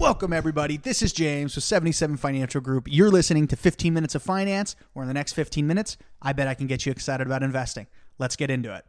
Welcome, everybody. This is James with 77 Financial Group. You're listening to 15 Minutes of Finance, where in the next 15 minutes, I bet I can get you excited about investing. Let's get into it.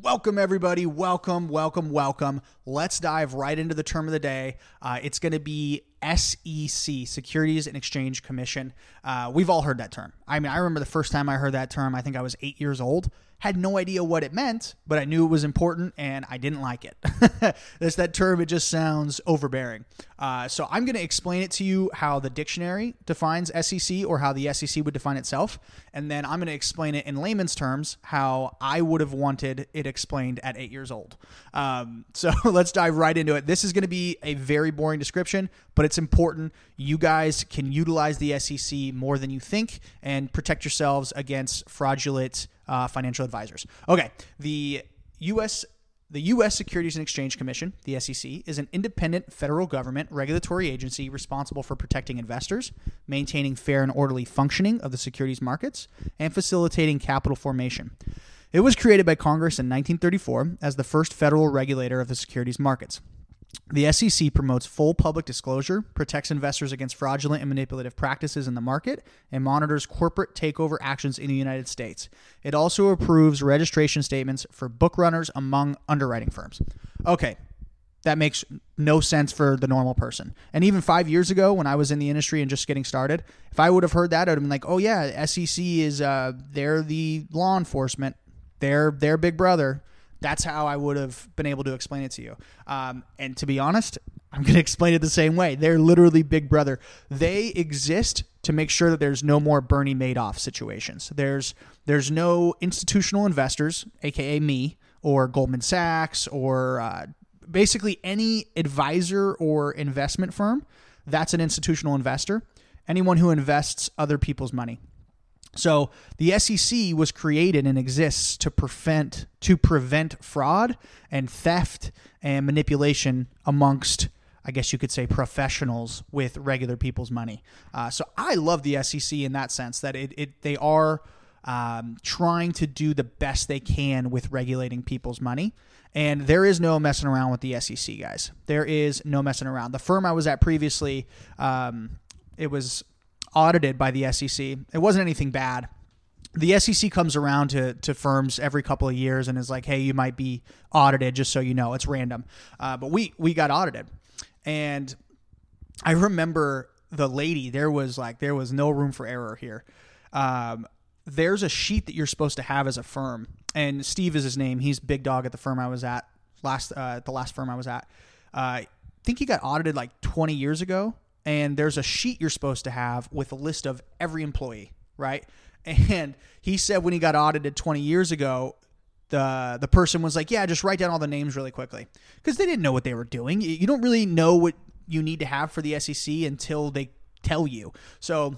Welcome, everybody. Welcome, welcome, welcome. Let's dive right into the term of the day. Uh, it's going to be SEC, Securities and Exchange Commission. Uh, we've all heard that term. I mean, I remember the first time I heard that term, I think I was eight years old had no idea what it meant, but I knew it was important and I didn't like it. That's that term, it just sounds overbearing. Uh, so I'm going to explain it to you how the dictionary defines SEC or how the SEC would define itself. And then I'm going to explain it in layman's terms how I would have wanted it explained at eight years old. Um, so let's dive right into it. This is going to be a very boring description, but it's important. You guys can utilize the SEC more than you think and protect yourselves against fraudulent uh, financial advisors. Okay, the U.S. The U.S. Securities and Exchange Commission, the SEC, is an independent federal government regulatory agency responsible for protecting investors, maintaining fair and orderly functioning of the securities markets, and facilitating capital formation. It was created by Congress in 1934 as the first federal regulator of the securities markets. The SEC promotes full public disclosure, protects investors against fraudulent and manipulative practices in the market, and monitors corporate takeover actions in the United States. It also approves registration statements for book runners among underwriting firms. Okay, that makes no sense for the normal person. And even five years ago, when I was in the industry and just getting started, if I would have heard that, I'd have been like, "Oh yeah, SEC is uh, they're the law enforcement, they're their big brother." That's how I would have been able to explain it to you. Um, and to be honest, I'm going to explain it the same way. They're literally Big Brother. They exist to make sure that there's no more Bernie Madoff situations. There's there's no institutional investors, aka me, or Goldman Sachs, or uh, basically any advisor or investment firm. That's an institutional investor. Anyone who invests other people's money. So the SEC was created and exists to prevent to prevent fraud and theft and manipulation amongst I guess you could say professionals with regular people's money. Uh, so I love the SEC in that sense that it, it they are um, trying to do the best they can with regulating people's money. And there is no messing around with the SEC guys. There is no messing around. The firm I was at previously, um, it was audited by the SEC. It wasn't anything bad. The SEC comes around to, to firms every couple of years and is like, hey, you might be audited, just so you know. It's random. Uh, but we, we got audited. And I remember the lady, there was like, there was no room for error here. Um, there's a sheet that you're supposed to have as a firm. And Steve is his name. He's big dog at the firm I was at, last uh, the last firm I was at. Uh, I think he got audited like 20 years ago and there's a sheet you're supposed to have with a list of every employee, right? And he said when he got audited 20 years ago, the the person was like, "Yeah, just write down all the names really quickly," because they didn't know what they were doing. You don't really know what you need to have for the SEC until they tell you. So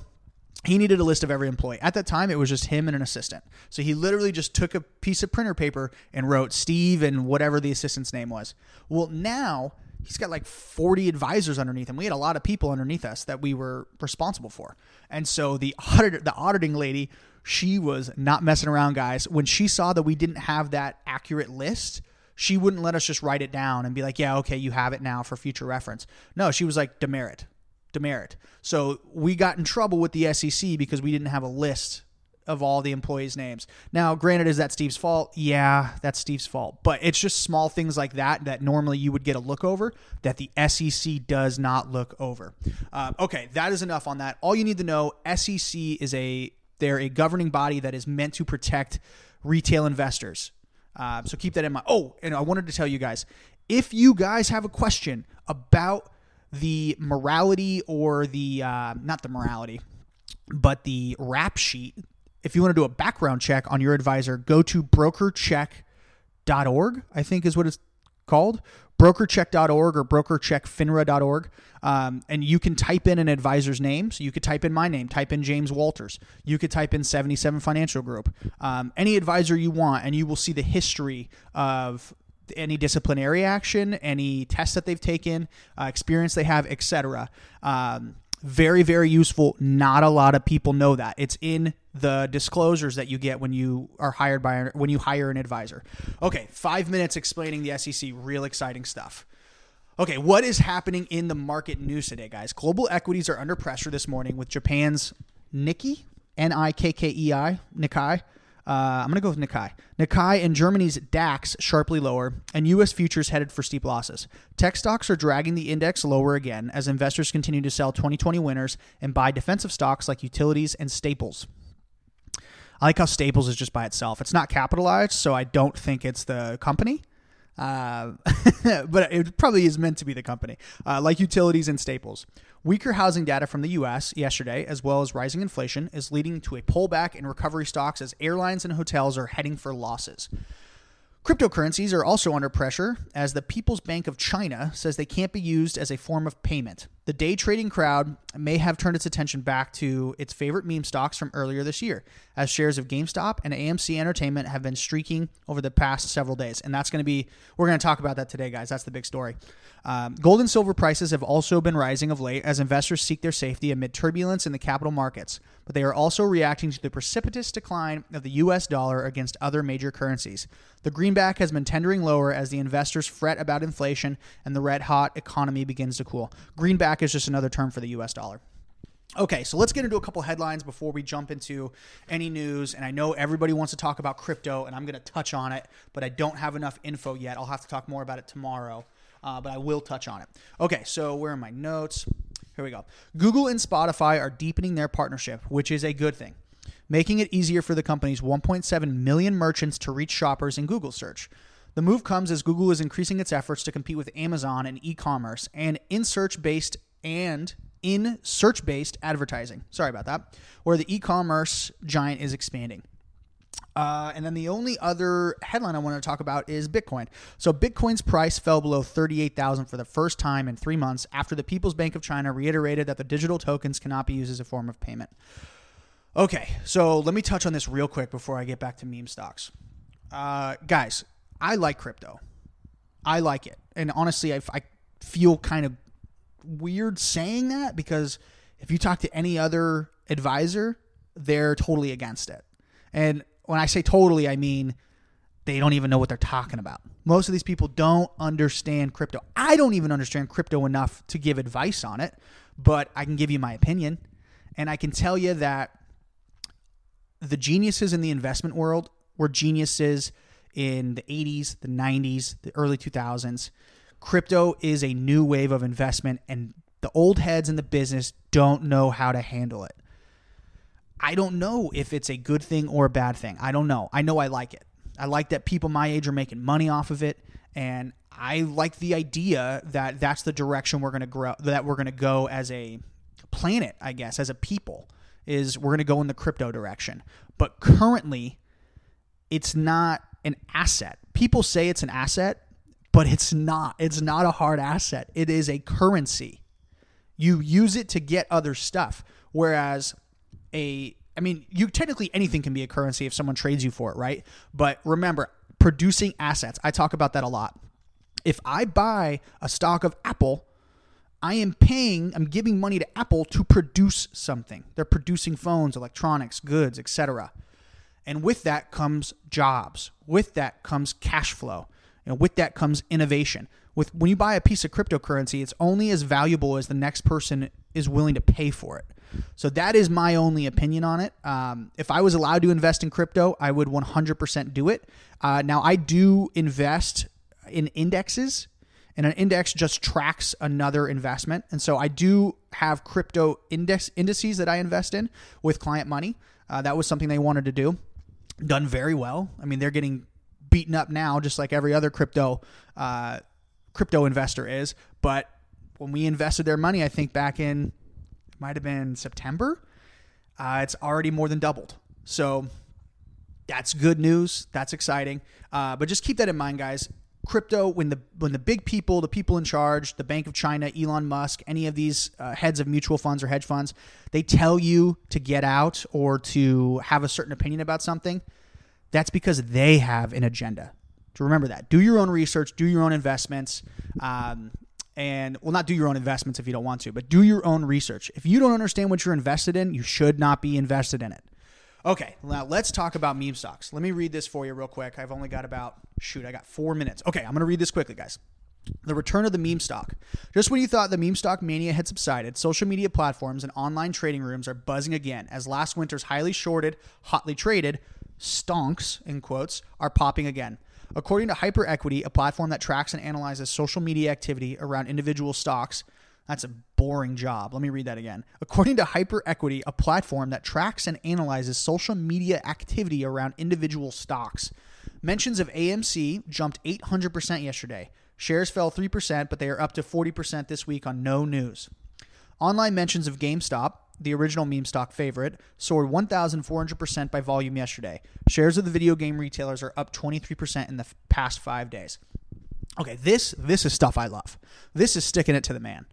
he needed a list of every employee. At that time, it was just him and an assistant. So he literally just took a piece of printer paper and wrote Steve and whatever the assistant's name was. Well, now he's got like 40 advisors underneath him. We had a lot of people underneath us that we were responsible for. And so the auditor, the auditing lady, she was not messing around, guys. When she saw that we didn't have that accurate list, she wouldn't let us just write it down and be like, yeah, okay, you have it now for future reference. No, she was like, demerit, demerit. So we got in trouble with the SEC because we didn't have a list of all the employees' names. Now, granted, is that Steve's fault? Yeah, that's Steve's fault. But it's just small things like that that normally you would get a look over that the SEC does not look over. Uh, okay, that is enough on that. All you need to know: SEC is a they're a governing body that is meant to protect retail investors. Uh, so keep that in mind. Oh, and I wanted to tell you guys if you guys have a question about the morality or the uh, not the morality but the rap sheet if you want to do a background check on your advisor, go to brokercheck.org, I think is what it's called brokercheck.org or brokercheckfinra.org. Um, and you can type in an advisor's name. So you could type in my name, type in James Walters. You could type in 77 Financial Group. Um, any advisor you want, and you will see the history of any disciplinary action, any tests that they've taken, uh, experience they have, etc. Um, very, very useful. Not a lot of people know that. It's in the disclosures that you get when you are hired by when you hire an advisor. Okay, five minutes explaining the SEC. Real exciting stuff. Okay, what is happening in the market news today, guys? Global equities are under pressure this morning with Japan's Nikkei, N I K K E I, Nikkei. Uh, I'm going to go with Nikkei. Nikkei and Germany's DAX sharply lower, and U.S. futures headed for steep losses. Tech stocks are dragging the index lower again as investors continue to sell 2020 winners and buy defensive stocks like utilities and staples. I like how Staples is just by itself. It's not capitalized, so I don't think it's the company. Uh, but it probably is meant to be the company, uh, like utilities and staples. Weaker housing data from the U.S. yesterday, as well as rising inflation, is leading to a pullback in recovery stocks as airlines and hotels are heading for losses. Cryptocurrencies are also under pressure as the People's Bank of China says they can't be used as a form of payment. The day trading crowd may have turned its attention back to its favorite meme stocks from earlier this year, as shares of GameStop and AMC Entertainment have been streaking over the past several days. And that's going to be, we're going to talk about that today, guys. That's the big story. Um, gold and silver prices have also been rising of late as investors seek their safety amid turbulence in the capital markets, but they are also reacting to the precipitous decline of the US dollar against other major currencies. The greenback has been tendering lower as the investors fret about inflation and the red hot economy begins to cool. Greenback is just another term for the US dollar. Okay, so let's get into a couple headlines before we jump into any news. And I know everybody wants to talk about crypto, and I'm going to touch on it, but I don't have enough info yet. I'll have to talk more about it tomorrow, uh, but I will touch on it. Okay, so where are my notes? Here we go. Google and Shopify are deepening their partnership, which is a good thing, making it easier for the company's 1.7 million merchants to reach shoppers in Google search. The move comes as Google is increasing its efforts to compete with Amazon in e commerce and in search based and in search based advertising. Sorry about that, where the e commerce giant is expanding. Uh, and then the only other headline I want to talk about is Bitcoin. So Bitcoin's price fell below 38,000 for the first time in three months after the People's Bank of China reiterated that the digital tokens cannot be used as a form of payment. Okay, so let me touch on this real quick before I get back to meme stocks. Uh, guys, I like crypto. I like it. And honestly, I, I feel kind of weird saying that because if you talk to any other advisor, they're totally against it. And when I say totally, I mean they don't even know what they're talking about. Most of these people don't understand crypto. I don't even understand crypto enough to give advice on it, but I can give you my opinion. And I can tell you that the geniuses in the investment world were geniuses in the 80s, the 90s, the early 2000s. Crypto is a new wave of investment, and the old heads in the business don't know how to handle it. I don't know if it's a good thing or a bad thing. I don't know. I know I like it. I like that people my age are making money off of it, and I like the idea that that's the direction we're going to grow. That we're going to go as a planet, I guess, as a people, is we're going to go in the crypto direction. But currently, it's not an asset. People say it's an asset, but it's not. It's not a hard asset. It is a currency. You use it to get other stuff. Whereas a I mean, you technically anything can be a currency if someone trades you for it, right? But remember, producing assets. I talk about that a lot. If I buy a stock of Apple, I am paying, I'm giving money to Apple to produce something. They're producing phones, electronics, goods, etc. And with that comes jobs. With that comes cash flow. And with that comes innovation. With when you buy a piece of cryptocurrency, it's only as valuable as the next person is willing to pay for it. So that is my only opinion on it. Um, if I was allowed to invest in crypto, I would 100% do it. Uh, now I do invest in indexes, and an index just tracks another investment, and so I do have crypto index indices that I invest in with client money. Uh, that was something they wanted to do done very well. I mean, they're getting beaten up now, just like every other crypto uh, crypto investor is. But when we invested their money, I think back in might have been September, uh, it's already more than doubled. So that's good news. That's exciting. Uh, but just keep that in mind, guys. Crypto, when the when the big people, the people in charge, the Bank of China, Elon Musk, any of these uh, heads of mutual funds or hedge funds, they tell you to get out or to have a certain opinion about something. That's because they have an agenda. To remember that. Do your own research. Do your own investments. Um, and well not do your own investments if you don't want to but do your own research if you don't understand what you're invested in you should not be invested in it okay now let's talk about meme stocks let me read this for you real quick i've only got about shoot i got four minutes okay i'm going to read this quickly guys The return of the meme stock. Just when you thought the meme stock mania had subsided, social media platforms and online trading rooms are buzzing again as last winter's highly shorted, hotly traded stonks, in quotes, are popping again. According to HypeEquity, a platform that tracks and analyzes social media activity around individual stocks, that's a boring job. Let me read that again. According to HypeEquity, a platform that tracks and analyzes social media activity around individual stocks, mentions of AMC jumped 800% yesterday. Shares fell 3%, but they are up to 40% this week on no news. Online mentions of GameStop, the original meme stock favorite, soared 1,400% by volume yesterday. Shares of the video game retailers are up 23% in the past five days. Okay, this this is stuff I love. This is sticking it to the man.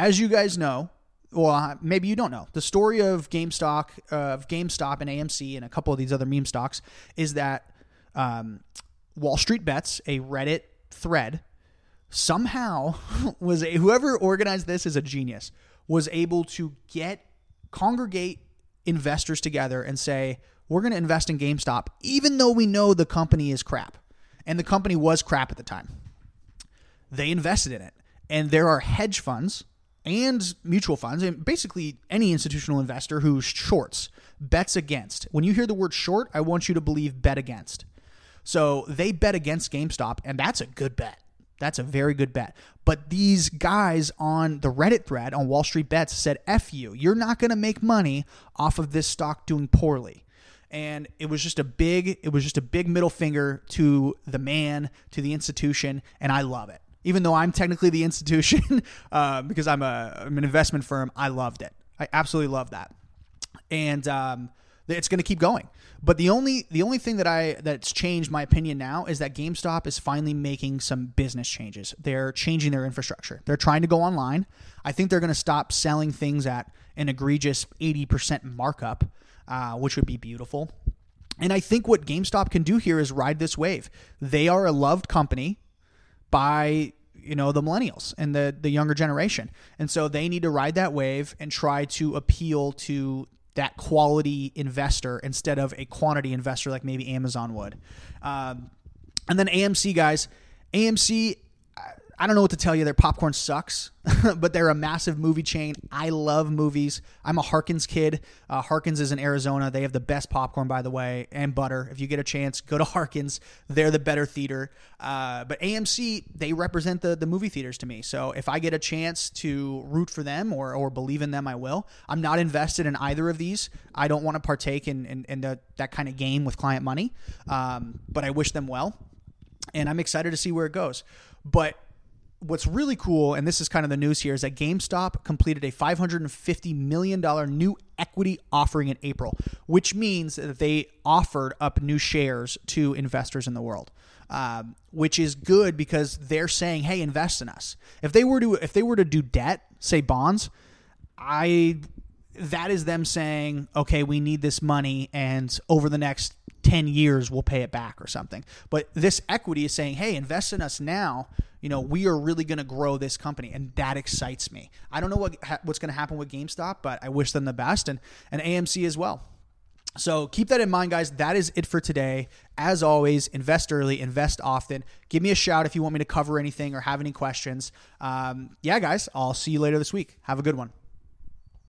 As you guys know, well, maybe you don't know, the story of GameStop, uh, of GameStop and AMC and a couple of these other meme stocks is that um, Wall Street Bets, a Reddit thread, somehow was a, whoever organized this is a genius was able to get congregate investors together and say we're going to invest in GameStop even though we know the company is crap. And the company was crap at the time. They invested in it. And there are hedge funds and mutual funds and basically any institutional investor who shorts bets against when you hear the word short i want you to believe bet against so they bet against GameStop and that's a good bet that's a very good bet. But these guys on the Reddit thread on Wall Street Bets said, F you, you're not going to make money off of this stock doing poorly. And it was just a big, it was just a big middle finger to the man, to the institution, and I love it. Even though I'm technically the institution, uh, because I'm a I'm an investment firm, I loved it. I absolutely love that. And um, it's going to keep going. But the only the only thing that I that's changed my opinion now is that GameStop is finally making some business changes. They're changing their infrastructure. They're trying to go online. I think they're going to stop selling things at an egregious 80% markup, uh, which would be beautiful. And I think what GameStop can do here is ride this wave. They are a loved company by you know the millennials and the the younger generation and so they need to ride that wave and try to appeal to that quality investor instead of a quantity investor like maybe Amazon would. Um, and then AMC guys, AMC I don't know what to tell you. Their popcorn sucks, but they're a massive movie chain. I love movies. I'm a Harkins kid. Uh, Harkins is in Arizona. They have the best popcorn, by the way, and butter. If you get a chance, go to Harkins. They're the better theater. Uh, but AMC, they represent the, the movie theaters to me. So if I get a chance to root for them or, or believe in them, I will. I'm not invested in either of these. I don't want to partake in, in, in the, that kind of game with client money, um, but I wish them well. And I'm excited to see where it goes. But what's really cool, and this is kind of the news here, is that GameStop completed a $550 million new equity offering in April, which means that they offered up new shares to investors in the world. Um, which is good because they're saying, "Hey, invest in us." If they were to if they were to do debt, say bonds, I that is them saying, "Okay, we need this money, and over the next 10 years we'll pay it back or something." But this equity is saying, "Hey, invest in us now." you know, we are really going to grow this company, and that excites me. I don't know what what's going to happen with GameStop, but I wish them the best, and and AMC as well. So keep that in mind, guys. That is it for today. As always, invest early, invest often. Give me a shout if you want me to cover anything or have any questions. Um, yeah, guys, I'll see you later this week. Have a good one.